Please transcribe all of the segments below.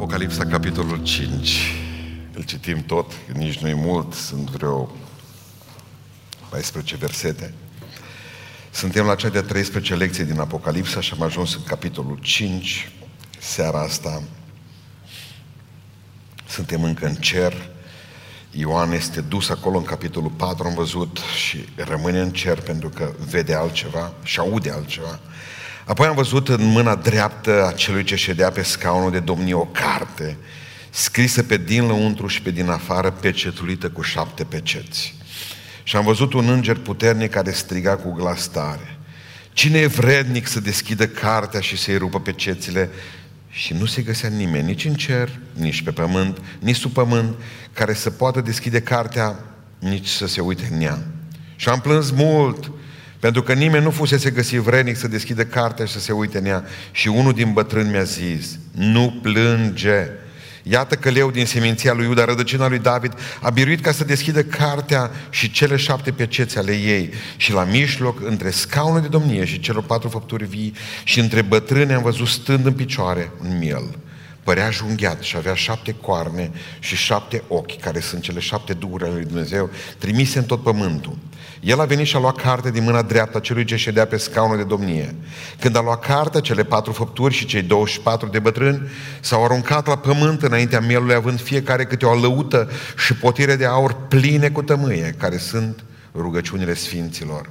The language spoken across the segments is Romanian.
Apocalipsa, capitolul 5. Îl citim tot, nici nu-i mult, sunt vreo 14 versete. Suntem la cea de-a 13 lecție din Apocalipsa și am ajuns în capitolul 5. Seara asta suntem încă în cer. Ioan este dus acolo în capitolul 4, am văzut, și rămâne în cer pentru că vede altceva și aude altceva. Apoi am văzut în mâna dreaptă a celui ce ședea pe scaunul de domnie o carte, scrisă pe din lăuntru și pe din afară, pecetulită cu șapte peceți. Și am văzut un înger puternic care striga cu glas tare. Cine e vrednic să deschidă cartea și să-i rupă pecețile? Și nu se găsea nimeni, nici în cer, nici pe pământ, nici sub pământ, care să poată deschide cartea, nici să se uite în ea. Și am plâns mult, pentru că nimeni nu fusese găsit vrednic să deschidă cartea și să se uite în ea. Și unul din bătrâni mi-a zis, nu plânge. Iată că leu din seminția lui Iuda, rădăcina lui David, a biruit ca să deschidă cartea și cele șapte peceți ale ei. Și la mijloc, între scaunul de domnie și celor patru făpturi vii și între bătrâni am văzut stând în picioare un miel. Părea junghiat și avea șapte coarne și șapte ochi, care sunt cele șapte duhuri ale lui Dumnezeu, trimise în tot pământul. El a venit și a luat carte din mâna dreaptă a celui ce ședea pe scaunul de domnie. Când a luat cartea, cele patru făpturi și cei 24 de bătrâni s-au aruncat la pământ înaintea mielului, având fiecare câte o lăută și potire de aur pline cu tămâie, care sunt rugăciunile sfinților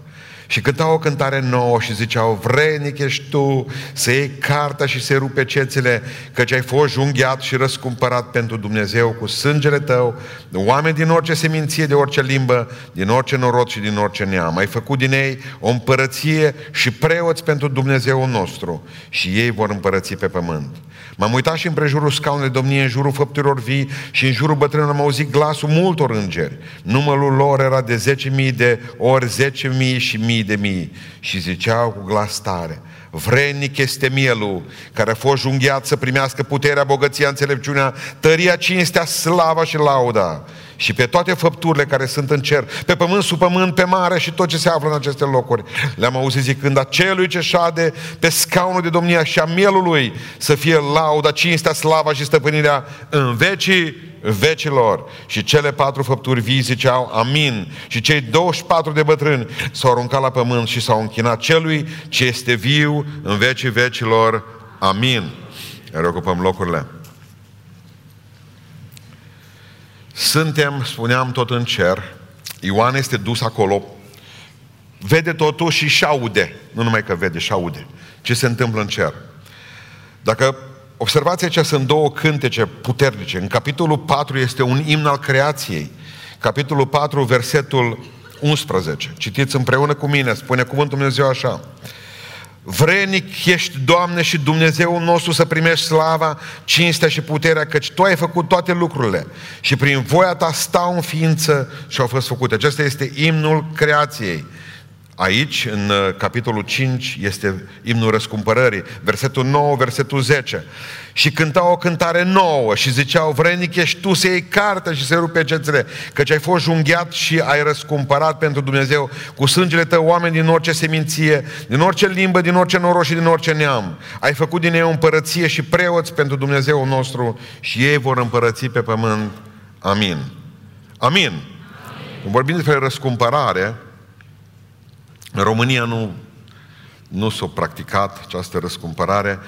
și cântau o cântare nouă și ziceau, vrednic ești tu să iei cartea și să rupe cețele, căci ai fost junghiat și răscumpărat pentru Dumnezeu cu sângele tău, oameni din orice seminție, de orice limbă, din orice norod și din orice neam. Ai făcut din ei o împărăție și preoți pentru Dumnezeu nostru și ei vor împărăți pe pământ. M-am uitat și în prejurul scaunului de domnie, în jurul făpturilor vii și în jurul bătrânilor am auzit glasul multor îngeri. Numărul lor era de 10.000 de ori 10.000 și mii de mii. Și ziceau cu glas tare, Vrednic este mielul care a fost junghiat să primească puterea, bogăția, înțelepciunea, tăria, cinstea, slava și lauda. Și pe toate făpturile care sunt în cer, pe pământ, sub pământ, pe mare și tot ce se află în aceste locuri. Le-am auzit zicând, acelui ce șade pe scaunul de domnia și a mielului să fie lauda, cinstea, slava și stăpânirea în vecii vecilor. Și cele patru făpturi vii ziceau amin. Și cei 24 de bătrâni s-au aruncat la pământ și s-au închinat celui ce este viu în vecii vecilor. Amin. Reocupăm locurile. Suntem, spuneam, tot în cer. Ioan este dus acolo. Vede totul și și-aude. Nu numai că vede, și-aude. Ce se întâmplă în cer. Dacă Observați aici, sunt două cântece puternice. În capitolul 4 este un imn al creației. Capitolul 4, versetul 11. Citiți împreună cu mine, spune cuvântul Dumnezeu așa. Vrenic ești, Doamne, și Dumnezeu nostru să primești slava, cinstea și puterea, căci Tu ai făcut toate lucrurile și prin voia Ta stau în ființă și au fost făcute. Acesta este imnul creației. Aici, în uh, capitolul 5, este imnul răscumpărării, versetul 9, versetul 10. Și cântau o cântare nouă și ziceau, vrenic ești tu să iei carte și să rupe cețele, căci ai fost junghiat și ai răscumpărat pentru Dumnezeu cu sângele tău oameni din orice seminție, din orice limbă, din orice noroc și din orice neam. Ai făcut din ei o împărăție și preoți pentru Dumnezeu nostru și ei vor împărăți pe pământ. Amin. Amin. Amin. Când vorbim despre răscumpărare, în România nu, nu s-a practicat această răscumpărare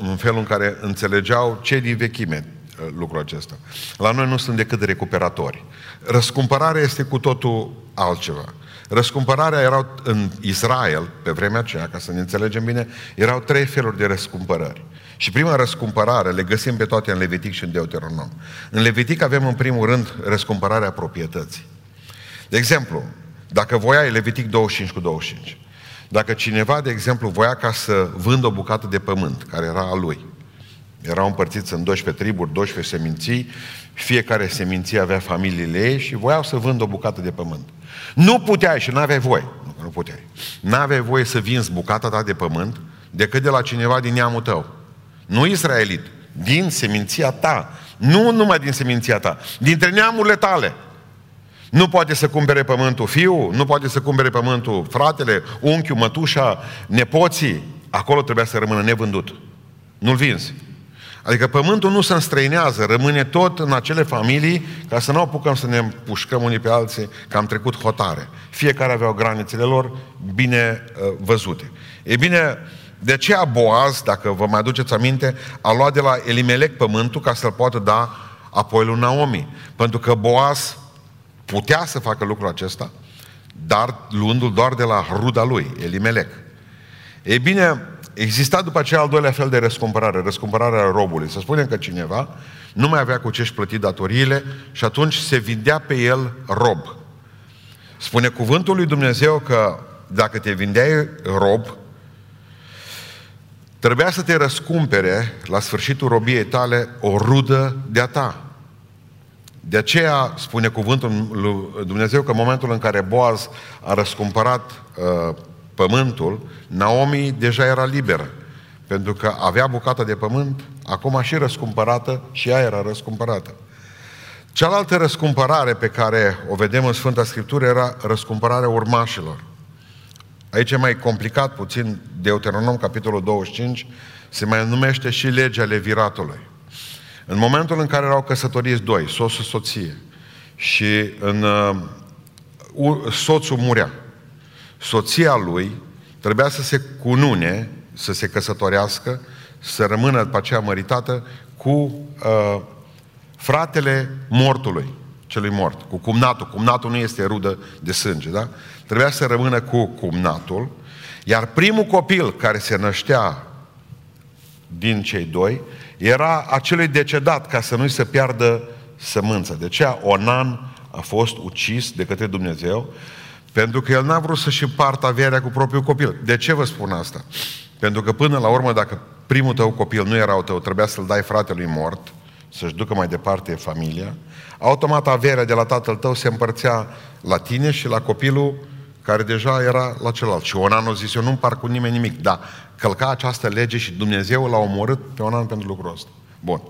în felul în care înțelegeau cei din vechime uh, lucrul acesta. La noi nu sunt decât recuperatori. Răscumpărarea este cu totul altceva. Răscumpărarea erau în Israel, pe vremea aceea, ca să ne înțelegem bine, erau trei feluri de răscumpărări. Și prima răscumpărare le găsim pe toate în Levitic și în Deuteronom. În Levitic avem în primul rând răscumpărarea proprietății. De exemplu, dacă voiai, Levitic 25 cu 25. Dacă cineva, de exemplu, voia ca să vândă o bucată de pământ, care era a lui, erau împărțiți în 12 triburi, 12 seminții, fiecare seminție avea familiile ei și voiau să vândă o bucată de pământ. Nu puteai și nu aveai voie. Nu, nu puteai. Nu aveai voie să vinzi bucata ta de pământ decât de la cineva din neamul tău. Nu israelit, din seminția ta. Nu numai din seminția ta, dintre neamurile tale. Nu poate să cumpere pământul fiul, nu poate să cumpere pământul fratele, unchiul, mătușa, nepoții. Acolo trebuia să rămână nevândut. Nu-l vinzi. Adică pământul nu se înstrăinează, rămâne tot în acele familii ca să nu apucăm să ne pușcăm unii pe alții că am trecut hotare. Fiecare aveau granițele lor bine uh, văzute. E bine, de aceea Boaz, dacă vă mai aduceți aminte, a luat de la Elimelec pământul ca să-l poată da apoi lui Naomi. Pentru că Boaz putea să facă lucrul acesta, dar luându-l doar de la ruda lui, Elimelec. Ei bine, exista după aceea al doilea fel de răscumpărare, răscumpărarea robului. Să spunem că cineva nu mai avea cu ce-și plăti datoriile și atunci se vindea pe el rob. Spune cuvântul lui Dumnezeu că dacă te vindeai rob, trebuia să te răscumpere la sfârșitul robiei tale o rudă de-a ta. De aceea spune cuvântul lui Dumnezeu că în momentul în care Boaz a răscumpărat uh, pământul, Naomi deja era liberă. Pentru că avea bucata de pământ, acum și răscumpărată și ea era răscumpărată. Cealaltă răscumpărare pe care o vedem în Sfânta Scriptură era răscumpărarea urmașilor. Aici e mai complicat puțin, Deuteronom, capitolul 25, se mai numește și legea leviratului. În momentul în care erau căsătoriți doi, soț și soție, și în, uh, soțul murea, soția lui trebuia să se cunune, să se căsătorească, să rămână după aceea măritată cu uh, fratele mortului, celui mort, cu cumnatul. Cumnatul nu este rudă de sânge, da? Trebuia să rămână cu cumnatul, iar primul copil care se năștea din cei doi era acelui decedat ca să nu-i se piardă sămânța. De aceea Onan a fost ucis de către Dumnezeu pentru că el n-a vrut să-și partă averea cu propriul copil. De ce vă spun asta? Pentru că până la urmă, dacă primul tău copil nu era al tău, trebuia să-l dai fratelui mort, să-și ducă mai departe familia, automat averea de la tatăl tău se împărțea la tine și la copilul care deja era la celălalt. Și Onan a zis, eu nu împar cu nimeni nimic, dar călca această lege și Dumnezeu l-a omorât pe Onan pentru lucrul ăsta. Bun.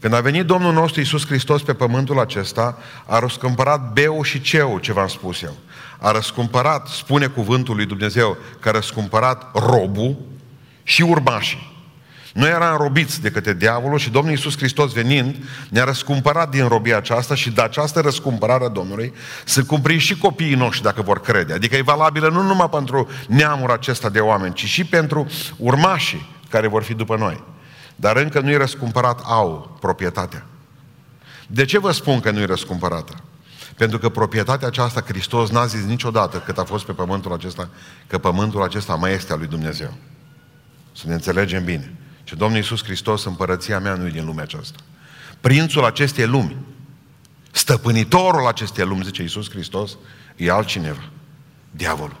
Când a venit Domnul nostru Iisus Hristos pe pământul acesta, a răscumpărat beu și ceu, ce v-am spus eu. A răscumpărat, spune cuvântul lui Dumnezeu, că a răscumpărat robul și urmașii. Noi eram robiți de către diavolul și Domnul Iisus Hristos venind ne-a răscumpărat din robia aceasta și de această răscumpărare a Domnului să cumprim și copiii noștri dacă vor crede. Adică e valabilă nu numai pentru neamul acesta de oameni, ci și pentru urmașii care vor fi după noi. Dar încă nu-i răscumpărat au proprietatea. De ce vă spun că nu-i răscumpărată? Pentru că proprietatea aceasta, Hristos n-a zis niciodată cât a fost pe pământul acesta, că pământul acesta mai este al lui Dumnezeu. Să ne înțelegem bine. Și Domnul Iisus Hristos, împărăția mea nu e din lumea aceasta. Prințul acestei lumi, stăpânitorul acestei lumi, zice Iisus Hristos, e altcineva. Diavolul.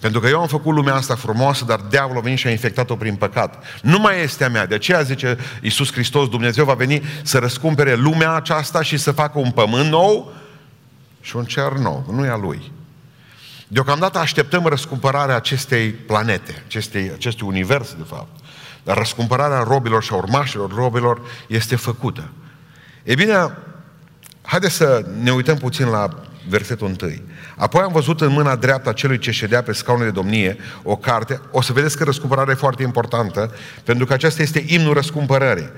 Pentru că eu am făcut lumea asta frumoasă, dar diavolul a venit și a infectat-o prin păcat. Nu mai este a mea. De aceea zice Iisus Hristos, Dumnezeu va veni să răscumpere lumea aceasta și să facă un pământ nou și un cer nou. Nu e a lui. Deocamdată așteptăm răscumpărarea acestei planete, acestei, acestui univers, de fapt. Dar răscumpărarea robilor și a urmașilor robilor este făcută. E bine, haideți să ne uităm puțin la versetul 1. Apoi am văzut în mâna dreaptă a celui ce ședea pe scaunul de domnie o carte. O să vedeți că răscumpărarea e foarte importantă, pentru că aceasta este imnul răscumpărării.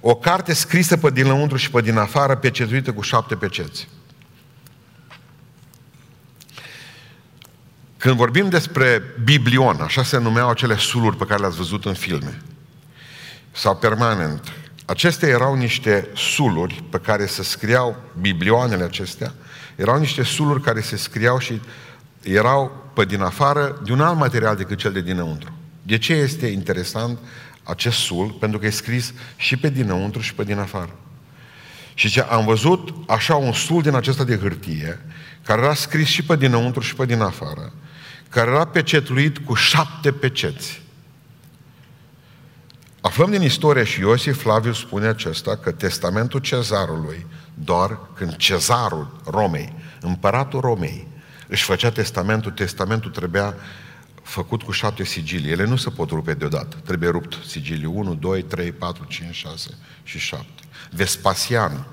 O carte scrisă pe din lăuntru și pe din afară, pecetuită cu șapte peceți. Când vorbim despre biblion, așa se numeau acele suluri pe care le-ați văzut în filme, sau permanent, acestea erau niște suluri pe care se scriau biblioanele acestea, erau niște suluri care se scriau și erau pe din afară de un alt material decât cel de dinăuntru. De ce este interesant acest sul? Pentru că e scris și pe dinăuntru și pe din afară. Și ce am văzut așa un sul din acesta de hârtie, care era scris și pe dinăuntru și pe din afară, care era pecetluit cu șapte peceți. Aflăm din istorie și Iosif Flaviu spune acesta că testamentul cezarului, doar când cezarul Romei, împăratul Romei, își făcea testamentul, testamentul trebuia făcut cu șapte sigilii. Ele nu se pot rupe deodată. Trebuie rupt sigilii 1, 2, 3, 4, 5, 6 și 7. Vespasian,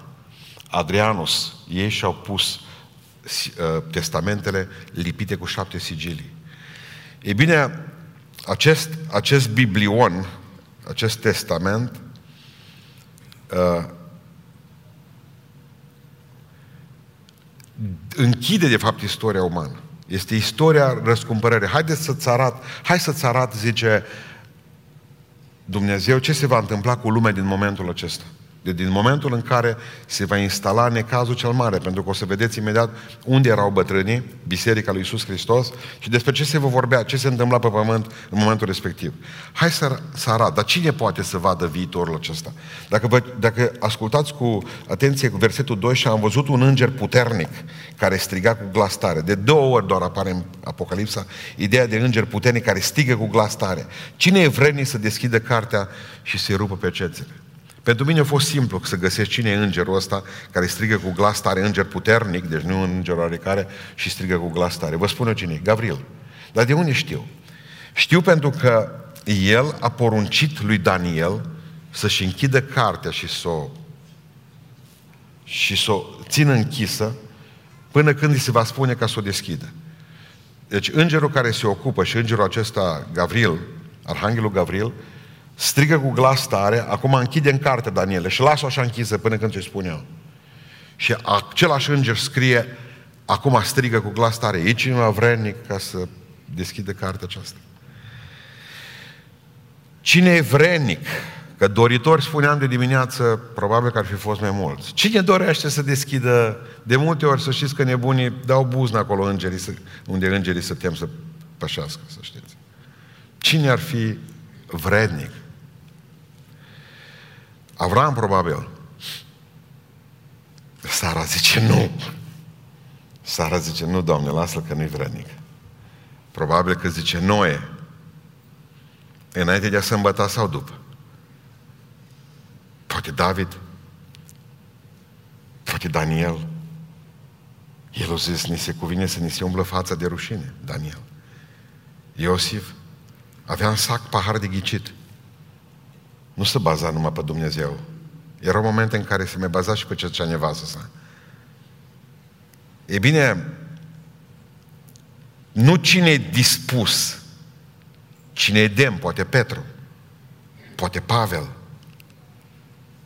Adrianus, ei și-au pus uh, testamentele lipite cu șapte sigilii. Ei bine, acest, acest biblion acest testament uh, închide de fapt istoria umană. Este istoria răscumpărării. Haideți să-ți arat, hai să-ți arat, zice Dumnezeu, ce se va întâmpla cu lumea din momentul acesta. De din momentul în care se va instala necazul cel mare, pentru că o să vedeți imediat unde erau bătrânii, Biserica lui Iisus Hristos și despre ce se va vorbea, ce se întâmpla pe pământ în momentul respectiv. Hai să, să arat, dar cine poate să vadă viitorul acesta? Dacă, vă, dacă ascultați cu atenție cu versetul 2 și am văzut un înger puternic care striga cu glas tare. De două ori doar apare în Apocalipsa ideea de înger puternic care strigă cu glas tare. Cine e vrednic să deschidă cartea și să-i rupă pe cețele? Pentru mine a fost simplu să găsesc cine e îngerul ăsta care strigă cu glas tare, înger puternic, deci nu un înger oarecare, și strigă cu glas tare. Vă spun eu cine e, Gavril. Dar de unde știu? Știu pentru că el a poruncit lui Daniel să-și închidă cartea și să o și să o țină închisă până când îi se va spune ca să o deschidă. Deci îngerul care se ocupă și îngerul acesta, Gavril, Arhanghelul Gavril, strigă cu glas tare, acum închide în carte Daniele și lasă-o așa închisă până când ce spun eu. Și același înger scrie, acum strigă cu glas tare, e cineva vrednic ca să deschide cartea aceasta. Cine e vrednic? Că doritori spuneam de dimineață, probabil că ar fi fost mai mulți. Cine dorește să deschidă, de multe ori să știți că nebunii dau buzna acolo îngerii, unde îngerii să tem să pășească, să știți. Cine ar fi vrednic? Avram, probabil. Sara zice, nu. Sara zice, nu, Doamne, lasă-l că nu-i vrednic. Probabil că zice, Noe. Înainte de a sămbăta sau după. Poate David. Poate Daniel. El a zis, ni se cuvine să ni se umblă fața de rușine, Daniel. Iosif avea în sac pahar de ghicit. Nu se baza numai pe Dumnezeu. Erau momente în care se mai baza și pe ce cea nevastă sa. E bine, nu cine e dispus, cine e dem, poate Petru, poate Pavel,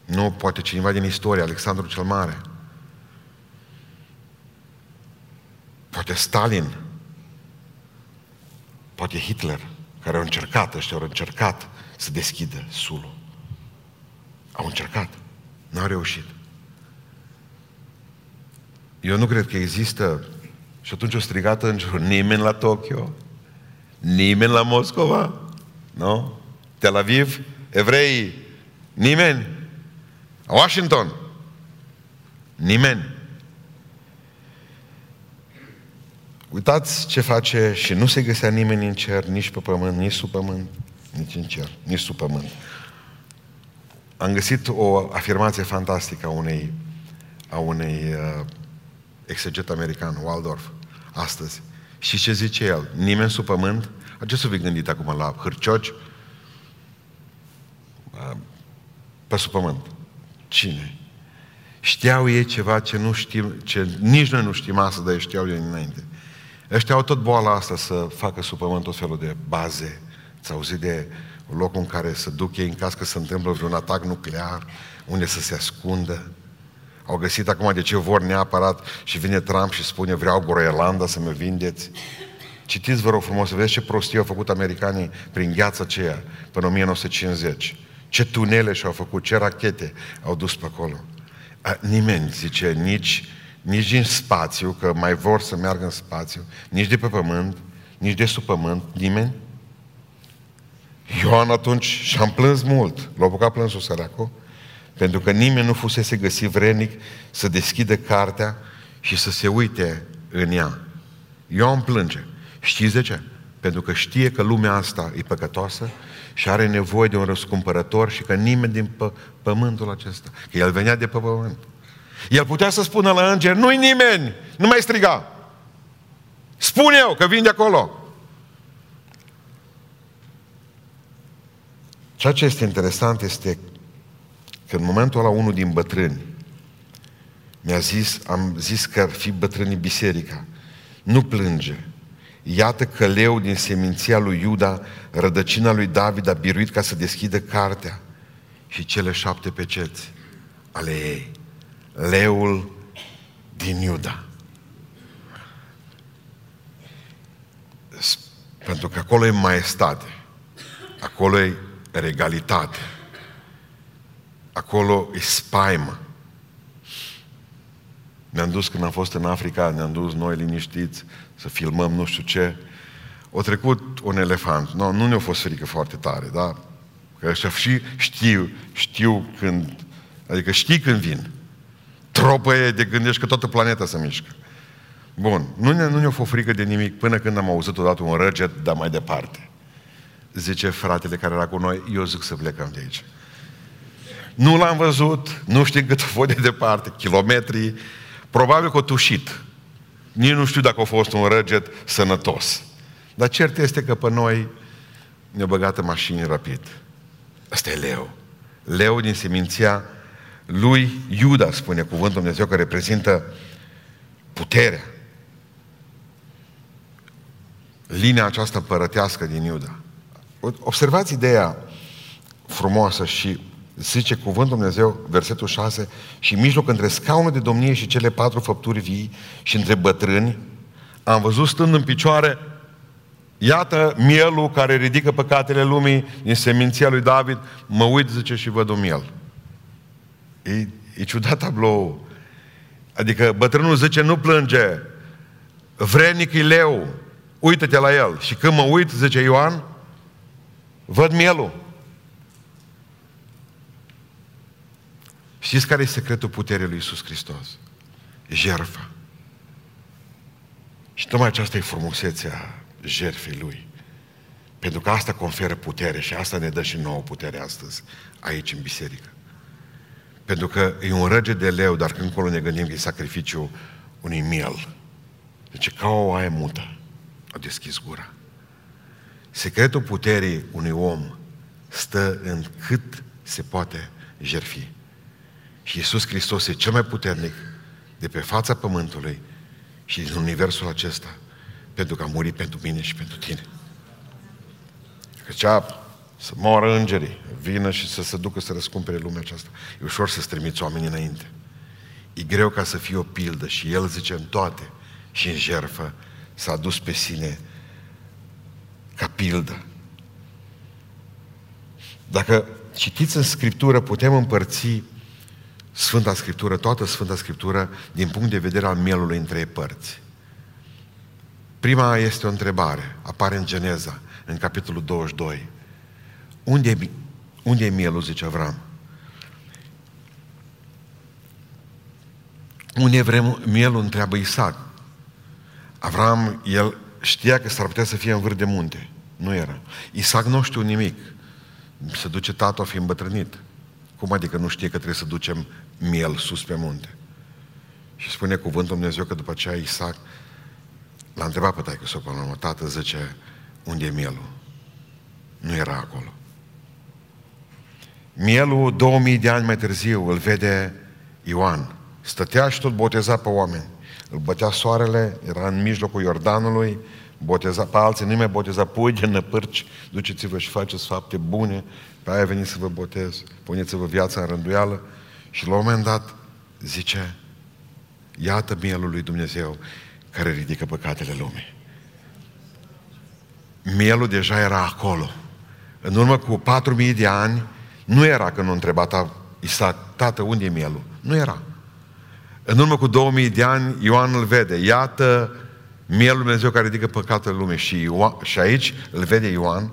nu poate cineva din istorie, Alexandru cel Mare, poate Stalin, poate Hitler, care au încercat, ăștia au încercat să deschidă sulul. Au încercat. N-au reușit. Eu nu cred că există și atunci o strigat îngerul, nimeni la Tokyo, nimeni la Moscova, nu? Tel Aviv, evrei, nimeni. Washington, nimeni. Uitați ce face și nu se găsea nimeni în cer, nici pe pământ, nici sub pământ, nici în cer, nici sub pământ am găsit o afirmație fantastică a unei, a unei uh, exeget american, Waldorf, astăzi. Și ce zice el? Nimeni sub pământ? A ce să vi gândit acum la hârcioci? Uh, pe sub pământ. Cine? Știau ei ceva ce, nu știm, ce nici noi nu știm astăzi, dar știau ei înainte. Ăștia au tot boala asta să facă sub pământ tot felul de baze. Ți auzit de locul în care să duc ei în caz că se întâmplă vreun atac nuclear, unde să se ascundă. Au găsit acum de ce vor neapărat și vine Trump și spune vreau Groenlanda să mă vindeți. Citiți, vă rog frumos, să vedeți ce prostie au făcut americanii prin gheața aceea până 1950. Ce tunele și-au făcut, ce rachete au dus pe acolo. A, nimeni, zice, nici, nici din spațiu, că mai vor să meargă în spațiu, nici de pe pământ, nici de sub pământ, nimeni Ioan atunci și-am plâns mult, l-a apucat plânsul săracul, pentru că nimeni nu fusese găsit vrenic să deschidă cartea și să se uite în ea. Ioan plânge. Știți de ce? Pentru că știe că lumea asta e păcătoasă și are nevoie de un răscumpărător și că nimeni din pă- pământul acesta, că el venea de pe pământ. El putea să spună la înger, nu-i nimeni, nu mai striga. Spun eu că vin de acolo. Ceea ce este interesant este că în momentul ăla unul din bătrâni mi-a zis, am zis că ar fi bătrânii biserica, nu plânge. Iată că leu din seminția lui Iuda, rădăcina lui David, a biruit ca să deschidă cartea și cele șapte peceți. ale ei. Leul din Iuda. Pentru că acolo e maestate, acolo e regalitate, acolo e spaimă. Ne-am dus când am fost în Africa, ne-am dus noi liniștiți să filmăm nu știu ce. O trecut un elefant. No, nu ne-a fost frică foarte tare, da? Că așa și știu, știu când, adică știi când vin. Tropăie de gândești că toată planeta se mișcă. Bun, nu, ne, nu ne-a fost frică de nimic până când am auzit odată un răget, dar mai departe. Zice fratele care era cu noi, eu zic să plecăm de aici. Nu l-am văzut, nu știu cât a fost de departe, kilometri, probabil că a tușit. Nici nu știu dacă a fost un răget sănătos. Dar cert este că pe noi ne-a băgat în mașini rapid. Asta e leu. Leu din seminția lui Iuda, spune cuvântul Dumnezeu, care reprezintă puterea. Linia aceasta părătească din Iuda. Observați ideea frumoasă și zice cuvântul Dumnezeu, versetul 6, și în mijloc între scaunul de domnie și cele patru făpturi vii și între bătrâni, am văzut stând în picioare, iată mielul care ridică păcatele lumii din seminția lui David, mă uit, zice, și văd un miel. E, e ciudat tablou. Adică bătrânul zice, nu plânge, vrenic e leu, uită-te la el. Și când mă uit, zice Ioan, văd mielul. Știți care e secretul puterii lui Iisus Hristos? Jerfa. Și tocmai aceasta e frumusețea jerfii Lui. Pentru că asta conferă putere și asta ne dă și nouă putere astăzi, aici în biserică. Pentru că e un răge de leu, dar când încolo ne gândim că e sacrificiu unui miel. Deci ca o oaie mută a deschis gura. Secretul puterii unui om stă în cât se poate jerfi. Și Iisus Hristos e cel mai puternic de pe fața pământului și din universul acesta pentru că a murit pentru mine și pentru tine. Căcea să moară îngerii, vină și să se ducă să răscumpere lumea aceasta. E ușor să-ți trimiți oamenii înainte. E greu ca să fie o pildă și el zice în toate și în jerfă s-a dus pe sine ca pildă. Dacă citiți în Scriptură, putem împărți Sfânta Scriptură, toată Sfânta Scriptură, din punct de vedere al mielului în trei părți. Prima este o întrebare, apare în Geneza, în capitolul 22. Unde e, unde e mielul, zice Avram? Unde vrem mielul, întreabă Isaac. Avram, el știa că s-ar putea să fie în vârf de munte. Nu era. Isaac nu știu nimic. Se duce tatăl a fi îmbătrânit. Cum adică nu știe că trebuie să ducem miel sus pe munte? Și spune cuvântul Dumnezeu că după aceea Isaac l-a întrebat pe taică s-o până la tată, zice, unde e mielul? Nu era acolo. Mielul, 2000 de ani mai târziu, îl vede Ioan. Stătea și tot boteza pe oameni. Îl bătea soarele, era în mijlocul Iordanului, boteza pe alții, nu mai boteza, pui de năpârci, duceți-vă și faceți fapte bune, pe aia veniți să vă botez, puneți-vă viața în rânduială și la un moment dat zice, iată mielul lui Dumnezeu care ridică păcatele lumii. Mielul deja era acolo. În urmă cu 4.000 de ani, nu era când nu întreba Isaac, tată, unde e mielul? Nu era. În urmă cu 2000 de ani, Ioan îl vede. Iată mielul Dumnezeu care ridică păcatele lumii. Și, Ioan, și aici îl vede Ioan,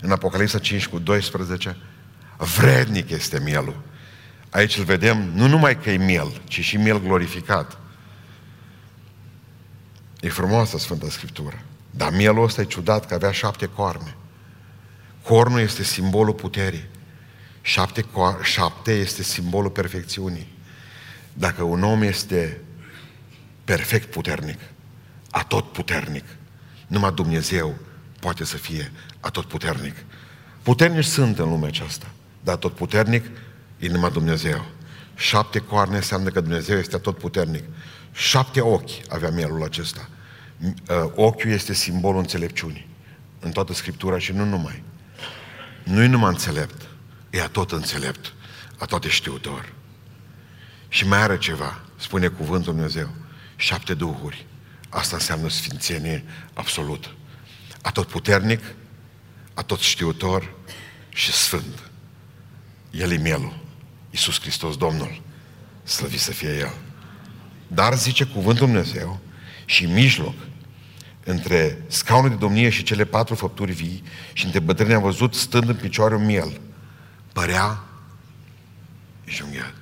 în Apocalipsa 5 cu 12, vrednic este mielul. Aici îl vedem nu numai că e miel, ci și miel glorificat. E frumoasă Sfânta Scriptură. Dar mielul ăsta e ciudat că avea șapte corne. Cornul este simbolul puterii. Șapte, șapte este simbolul perfecțiunii. Dacă un om este perfect puternic, atot puternic, numai Dumnezeu poate să fie atot puternic. Puternici sunt în lumea aceasta, dar tot puternic e numai Dumnezeu. Șapte coarne înseamnă că Dumnezeu este tot puternic. Șapte ochi avea mielul acesta. Uh, ochiul este simbolul înțelepciunii. În toată Scriptura și nu numai. Nu e numai înțelept, e tot înțelept, a toate știutor. Și mai are ceva, spune cuvântul Dumnezeu. Șapte duhuri. Asta înseamnă sfințenie absolută. Atot puternic, atot știutor și sfânt. El e mielul. Iisus Hristos, Domnul. Slăvit să fie El. Dar zice cuvântul Dumnezeu și în mijloc, între scaunul de domnie și cele patru făpturi vii și între bătrâni am văzut stând în picioare un miel. Părea junghiat.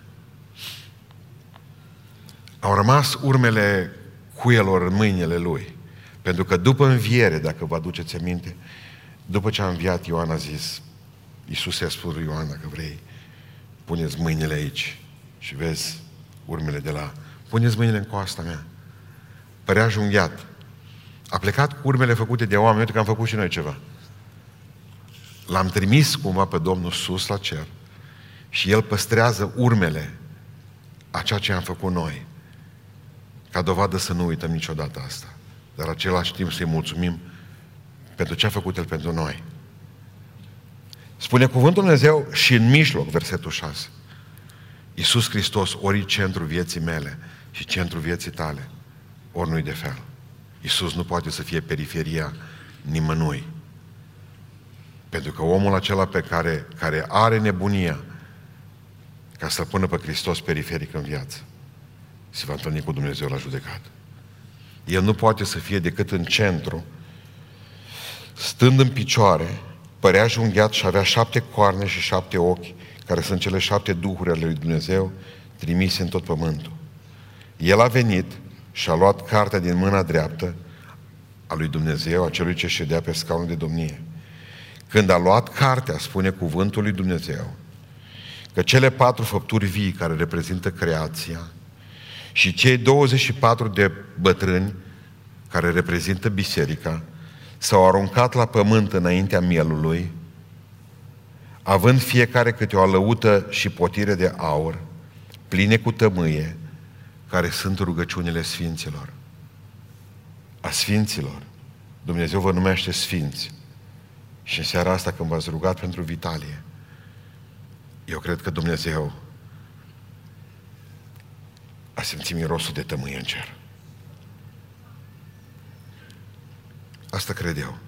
Au rămas urmele cuielor în mâinile lui. Pentru că după înviere, dacă vă aduceți aminte, după ce a înviat Ioan a zis, Iisus i-a spus lui Ioan, dacă vrei, puneți mâinile aici și vezi urmele de la... Puneți mâinile în coasta mea. Părea junghiat. A plecat cu urmele făcute de oameni, uite că am făcut și noi ceva. L-am trimis cumva pe Domnul sus la cer și El păstrează urmele a ceea ce am făcut noi. Ca dovadă să nu uităm niciodată asta. Dar același timp să-i mulțumim pentru ce a făcut El pentru noi. Spune cuvântul Dumnezeu și în mijloc, versetul 6. Iisus Hristos ori centrul vieții mele și centrul vieții tale, ori nu de fel. Iisus nu poate să fie periferia nimănui. Pentru că omul acela pe care, care are nebunia ca să pună pe Hristos periferic în viață, se va întâlni cu Dumnezeu la judecat. El nu poate să fie decât în centru, stând în picioare, părea junghiat și avea șapte coarne și șapte ochi, care sunt cele șapte duhuri ale lui Dumnezeu trimise în tot pământul. El a venit și a luat cartea din mâna dreaptă a lui Dumnezeu, a celui ce ședea pe scaunul de domnie. Când a luat cartea, spune cuvântul lui Dumnezeu, că cele patru făpturi vii care reprezintă creația și cei 24 de bătrâni care reprezintă biserica s-au aruncat la pământ înaintea mielului, având fiecare câte o alăută și potire de aur, pline cu tămâie, care sunt rugăciunile sfinților. A sfinților. Dumnezeu vă numește sfinți. Și în seara asta când v-ați rugat pentru Vitalie, eu cred că Dumnezeu a simțit mirosul de tămâie în cer. Asta cred eu.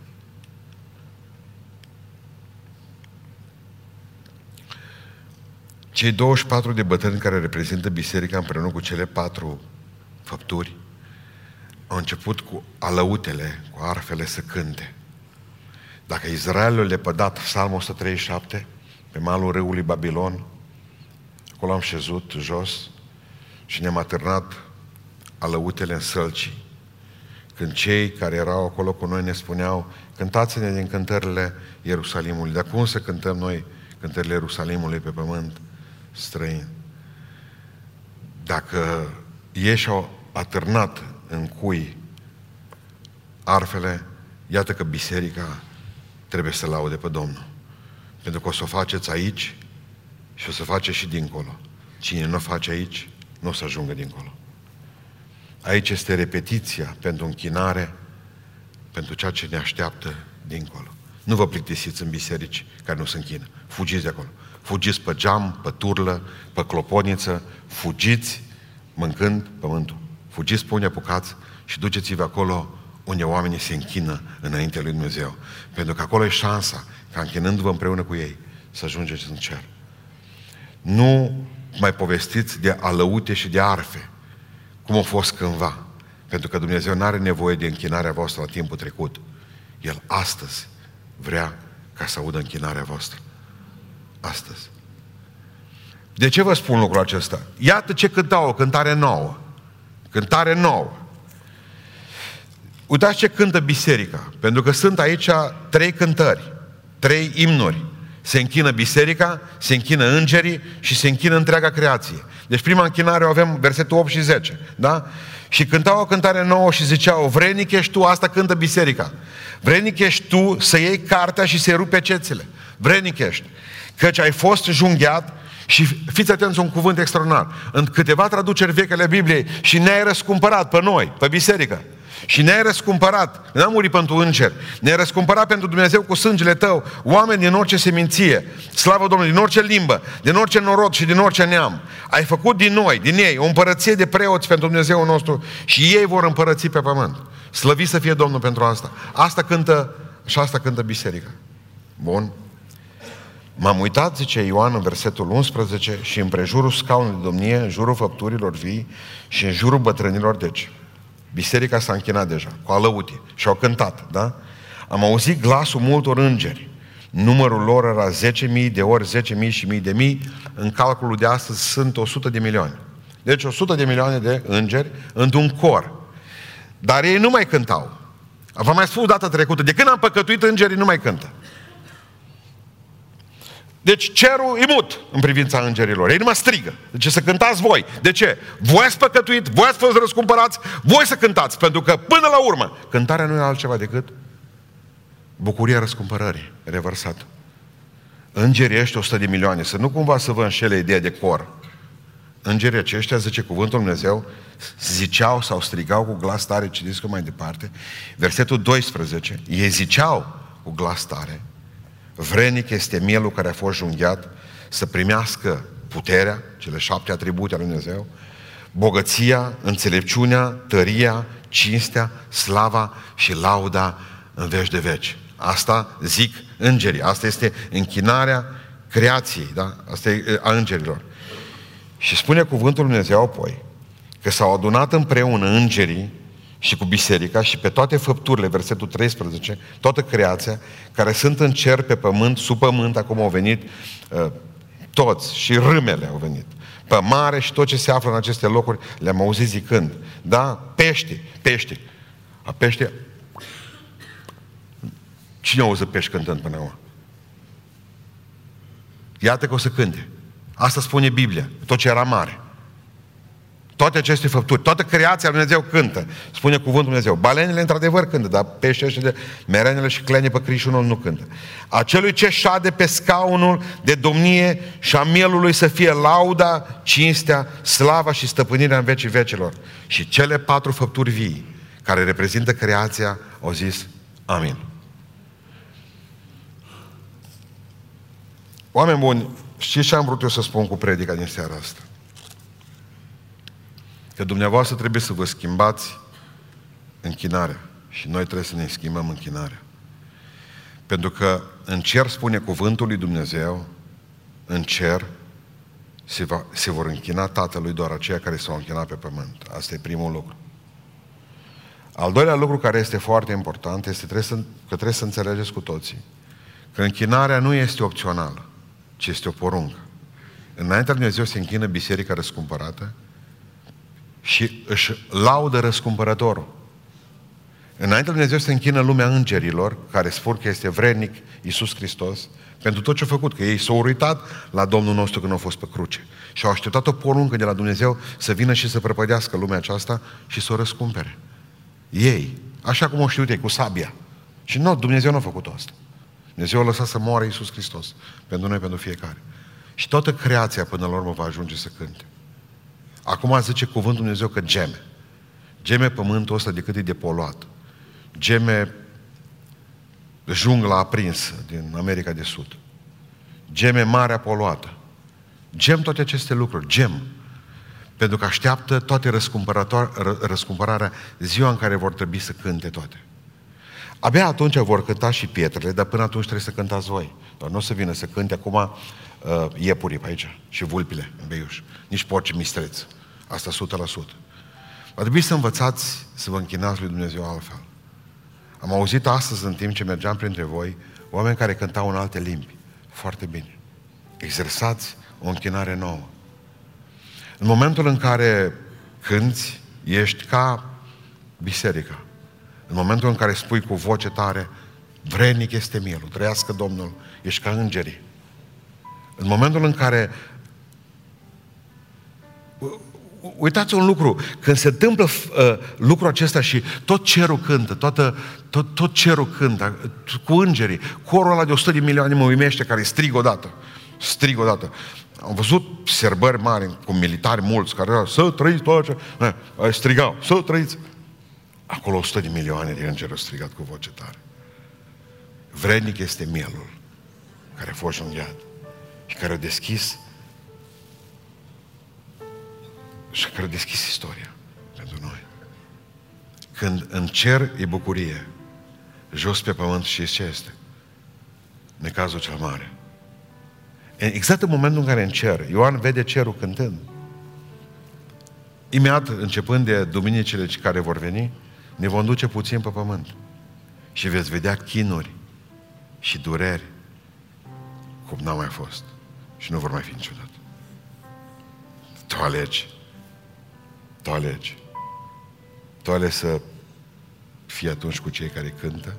Cei 24 de bătrâni care reprezintă biserica împreună cu cele patru făpturi au început cu alăutele, cu arfele să cânte. Dacă Israelul le pădat Psalmul 137 pe malul râului Babilon, acolo am șezut jos și ne-am atârnat alăutele în sălcii. Când cei care erau acolo cu noi ne spuneau, cântați-ne din cântările Ierusalimului. Dar cum să cântăm noi cântările Ierusalimului pe pământ străin? Dacă ei și-au atârnat în cui arfele, iată că biserica trebuie să laude pe Domnul. Pentru că o să o faceți aici și o să face și dincolo. Cine nu o face aici, nu o să ajungă dincolo. Aici este repetiția pentru închinare, pentru ceea ce ne așteaptă dincolo. Nu vă plictisiți în biserici care nu se închină. Fugiți de acolo. Fugiți pe geam, pe turlă, pe cloponiță, fugiți mâncând pământul. Fugiți pe unde apucați și duceți-vă acolo unde oamenii se închină înaintea lui Dumnezeu. Pentru că acolo e șansa ca închinându-vă împreună cu ei să ajungeți în cer. Nu mai povestiți de alăute și de arfe, cum a fost cândva. Pentru că Dumnezeu nu are nevoie de închinarea voastră la timpul trecut. El astăzi vrea ca să audă închinarea voastră. Astăzi. De ce vă spun lucrul acesta? Iată ce cântau, o cântare nouă. Cântare nouă. Uitați ce cântă biserica. Pentru că sunt aici trei cântări, trei imnuri. Se închină biserica, se închină îngerii și se închină întreaga creație. Deci prima închinare o avem versetul 8 și 10. Da? Și cântau o cântare nouă și ziceau, vrenic ești tu, asta cântă biserica. Vrenic ești tu să iei cartea și să-i rupe cețele. Vrenic ești. Căci ai fost junghiat și fiți atenți un cuvânt extraordinar. În câteva traduceri vechi ale Bibliei și ne-ai răscumpărat pe noi, pe biserică. Și ne-ai răscumpărat, n-am murit pentru îngeri, ne-ai răscumpărat pentru Dumnezeu cu sângele tău, oameni din orice seminție, slavă Domnului, din orice limbă, din orice norod și din orice neam. Ai făcut din noi, din ei, o împărăție de preoți pentru Dumnezeu nostru și ei vor împărăți pe pământ. Slăvit să fie Domnul pentru asta. Asta cântă, și asta cântă biserica. Bun. M-am uitat, zice Ioan în versetul 11, și în prejurul scaunului de domnie, în jurul făpturilor vii și în jurul bătrânilor, deci, biserica s-a închinat deja, cu alăuti, și au cântat, da? Am auzit glasul multor îngeri. Numărul lor era 10.000 de ori 10.000 și mii de mii. În calculul de astăzi sunt 100 de milioane. Deci 100 de milioane de îngeri într-un cor. Dar ei nu mai cântau. V-am mai spus data trecută, de când am păcătuit, îngerii nu mai cântă. Deci cerul e mut în privința îngerilor. Ei nu mă strigă. Deci să cântați voi. De ce? Voi ați păcătuit, voi ați fost răscumpărați, voi să cântați. Pentru că până la urmă, cântarea nu e altceva decât bucuria răscumpărării, revărsată. Îngerii ăștia 100 de milioane, să nu cumva să vă înșele ideea de cor. Îngerii aceștia, zice cuvântul Dumnezeu, ziceau sau strigau cu glas tare, citiți mai departe, versetul 12, ei ziceau cu glas tare, Vrenic este mielul care a fost junghiat să primească puterea, cele șapte atribute ale Lui Dumnezeu, bogăția, înțelepciunea, tăria, cinstea, slava și lauda în veci de veci. Asta zic îngerii. Asta este închinarea creației, da? Asta e a îngerilor. Și spune cuvântul Lui Dumnezeu apoi că s-au adunat împreună îngerii și cu biserica și pe toate făpturile, versetul 13, toată creația, care sunt în cer, pe pământ, sub pământ, acum au venit uh, toți și râmele au venit. Pe mare și tot ce se află în aceste locuri, le-am auzit zicând, da, pește, pește. A pește, cine auză pești cântând până acum? Iată că o să cânte. Asta spune Biblia, tot ce era mare. Toate aceste făpturi, toată creația lui Dumnezeu cântă. Spune cuvântul Dumnezeu. Balenele într-adevăr cântă, dar peștii și de merenele și clenii pe crișunul nu cântă. Acelui ce șade pe scaunul de domnie și a mielului să fie lauda, cinstea, slava și stăpânirea în vecii vecilor. Și cele patru făpturi vii, care reprezintă creația, au zis Amin. Oameni buni, știți ce am vrut eu să spun cu predica din seara asta? Că dumneavoastră trebuie să vă schimbați închinarea și noi trebuie să ne schimbăm închinarea. Pentru că în cer spune cuvântul lui Dumnezeu, în cer se, va, se vor închina Tatălui doar aceia care s-au închinat pe pământ. Asta e primul lucru. Al doilea lucru care este foarte important este trebuie să, că trebuie să înțelegeți cu toții că închinarea nu este opțională, ci este o poruncă. Înaintea lui Dumnezeu se închină biserica răscumpărată, și își laudă răscumpărătorul. Înainte Dumnezeu se închină lumea îngerilor, care spun că este vrednic Iisus Hristos, pentru tot ce a făcut, că ei s-au uitat la Domnul nostru când au fost pe cruce. Și au așteptat o poruncă de la Dumnezeu să vină și să prăpădească lumea aceasta și să o răscumpere. Ei, așa cum o știut ei, cu sabia. Și nu, Dumnezeu nu a făcut asta. Dumnezeu a lăsat să moară Iisus Hristos. Pentru noi, pentru fiecare. Și toată creația până la urmă va ajunge să cânte. Acum zice cuvântul Dumnezeu că geme. Geme pământul ăsta de cât e de poluat. Geme jungla aprinsă din America de Sud. Geme marea poluată. Gem toate aceste lucruri. Gem. Pentru că așteaptă toate răscumpărarea ziua în care vor trebui să cânte toate. Abia atunci vor cânta și pietrele, dar până atunci trebuie să cântați voi. Dar nu o să vină să cânte acum uh, iepurii pe aici și vulpile în beiuș. Nici porci mistreți. Asta 100%. Va trebui să învățați să vă închinați lui Dumnezeu altfel. Am auzit astăzi, în timp ce mergeam printre voi, oameni care cântau în alte limbi. Foarte bine. Exersați o închinare nouă. În momentul în care cânți, ești ca biserica. În momentul în care spui cu voce tare, vrenic este mielul, trăiască Domnul, ești ca îngerii. În momentul în care uitați un lucru, când se întâmplă uh, lucrul acesta și tot cerul cântă, toată, tot, tot cerul cântă, cu îngerii, corul ăla de 100 de milioane mă uimește care strig odată, strig odată. Am văzut serbări mari cu militari mulți care erau, să trăiți tot ce... strigau, să trăiți. Acolo 100 de milioane de îngeri au strigat cu voce tare. Vrednic este mielul care a fost junghiat și care a deschis și care a deschis istoria pentru noi. Când în cer e bucurie, jos pe pământ și ce este? Necazul cel mare. Exact în momentul în care în cer, Ioan vede cerul cântând. Imediat, începând de duminicile care vor veni, ne vom duce puțin pe pământ. Și veți vedea chinuri și dureri cum n-au mai fost. Și nu vor mai fi niciodată. Tu alegi. Tu alegi. Tu alegi să fii atunci cu cei care cântă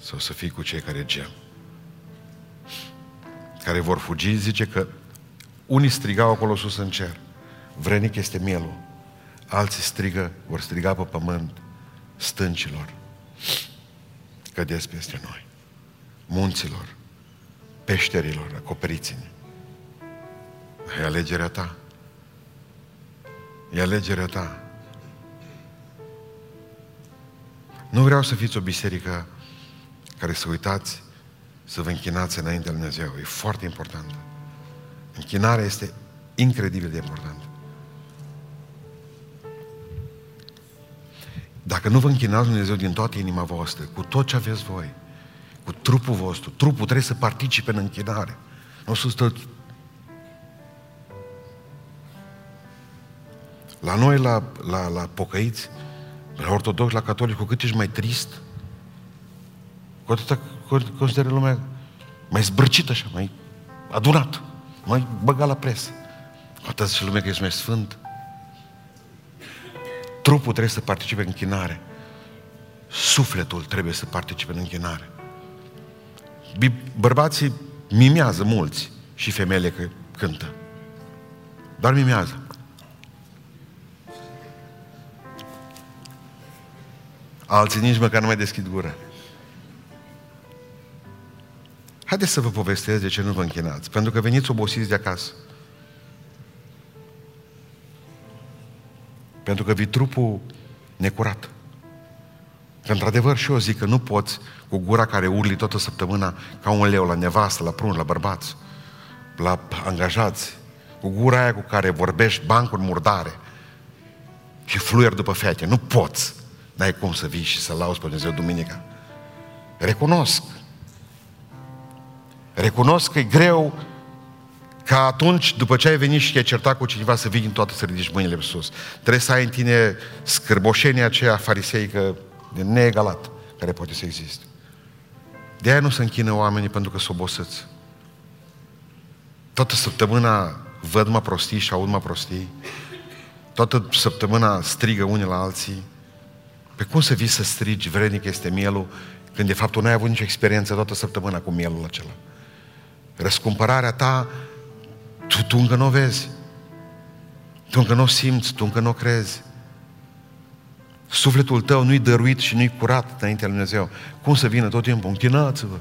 sau să fii cu cei care gem. Care vor fugi, zice că unii strigau acolo sus în cer. Vrenic este mielul. Alții strigă, vor striga pe pământ stâncilor. Cădeți peste noi. Munților, peșterilor, acoperiți-ne. E alegerea ta. E alegerea ta. Nu vreau să fiți o biserică care să uitați să vă închinați înaintea Lui Dumnezeu. E foarte important. Închinarea este incredibil de importantă. Dacă nu vă închinați Dumnezeu din toată inima voastră, cu tot ce aveți voi, cu trupul vostru, trupul trebuie să participe în închinare. Nu să stă... La noi, la, la, la pocăiți, la ortodox, la catolic, cu cât ești mai trist, cu atâta consideră lumea mai zbărcit așa, mai adunat, mai băgat la presă. Cu atâta și lumea că ești mai sfânt. Trupul trebuie să participe în închinare. Sufletul trebuie să participe în închinare. Bărbații mimează mulți și femeile că cântă. Dar mimează. Alții nici măcar nu mai deschid gura. Haideți să vă povestesc de ce nu vă închinați. Pentru că veniți obosiți de acasă. Pentru că vi trupul necurat. Că într-adevăr și eu zic că nu poți cu gura care urli toată săptămâna ca un leu la nevastă, la prun, la bărbați, la angajați, cu gura aia cu care vorbești bancuri murdare și fluier după fete. Nu poți. N-ai cum să vii și să lauzi pe Dumnezeu duminica. Recunosc. Recunosc că e greu ca atunci, după ce ai venit și te-ai certat cu cineva, să vii în toată să ridici mâinile pe sus. Trebuie să ai în tine scârboșenia aceea fariseică de neegalat care poate să existe. De aia nu se închină oamenii pentru că sunt obosiți. Toată săptămâna văd mă prostii și aud mă prostii. Toată săptămâna strigă unii la alții. Pe cum să vii să strigi, vrednic este mielul, când de fapt tu n-ai avut nicio experiență toată săptămâna cu mielul acela. Răscumpărarea ta, tu, tu încă nu o vezi. Tu încă nu o simți, tu încă nu o crezi. Sufletul tău nu-i dăruit și nu-i curat înaintea Lui Dumnezeu. Cum să vină tot timpul? Închinați-vă!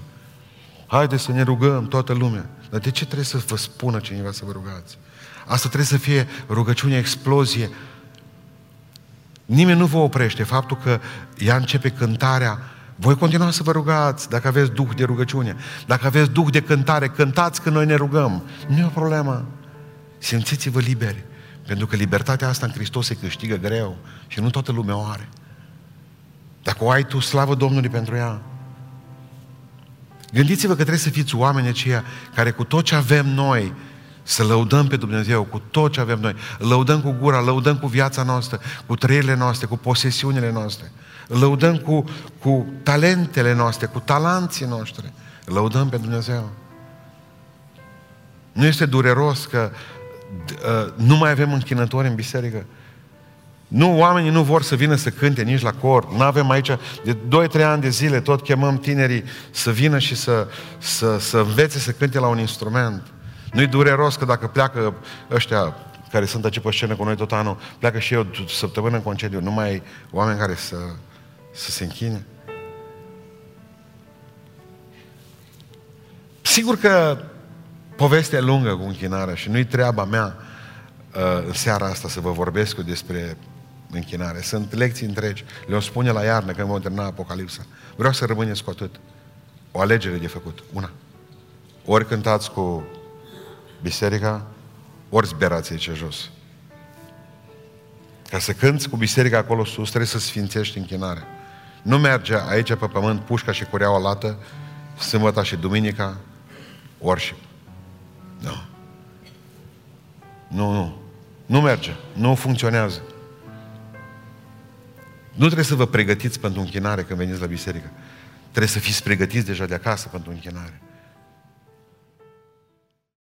Haideți să ne rugăm, toată lumea. Dar de ce trebuie să vă spună cineva să vă rugați? Asta trebuie să fie rugăciune, explozie. Nimeni nu vă oprește. Faptul că ea începe cântarea, voi continua să vă rugați dacă aveți duh de rugăciune. Dacă aveți duh de cântare, cântați când noi ne rugăm. Nu e o problemă. Simțiți-vă liberi. Pentru că libertatea asta în Hristos se câștigă greu și nu toată lumea o are. Dacă o ai tu, slavă Domnului pentru ea. Gândiți-vă că trebuie să fiți oameni aceia care cu tot ce avem noi, să lăudăm pe Dumnezeu cu tot ce avem noi. Lăudăm cu gura, lăudăm cu viața noastră, cu trăirile noastre, cu posesiunile noastre. Lăudăm cu, cu talentele noastre, cu talanții noștri. Lăudăm pe Dumnezeu. Nu este dureros că uh, nu mai avem închinători în biserică? Nu, oamenii nu vor să vină să cânte nici la cor. Nu avem aici, de 2-3 ani de zile tot chemăm tinerii să vină și să, să, să învețe să cânte la un instrument. Nu-i dureros că dacă pleacă ăștia care sunt aici pe scenă cu noi tot anul, pleacă și eu săptămână în concediu, nu mai ai oameni care să, să se închine. Sigur că povestea e lungă cu închinarea și nu-i treaba mea uh, în seara asta să vă vorbesc eu despre închinare. Sunt lecții întregi. Le-o spune la iarnă când vom termina Apocalipsa. Vreau să rămâneți cu atât. O alegere de făcut. Una. Ori cântați cu biserica, ori zberați aici jos. Ca să cânți cu biserica acolo sus, trebuie să sfințești închinarea. Nu merge aici pe pământ pușca și cureaua lată, sâmbăta și duminica, worship. Nu. Nu, nu. Nu merge. Nu funcționează. Nu trebuie să vă pregătiți pentru închinare când veniți la biserică. Trebuie să fiți pregătiți deja de acasă pentru închinare.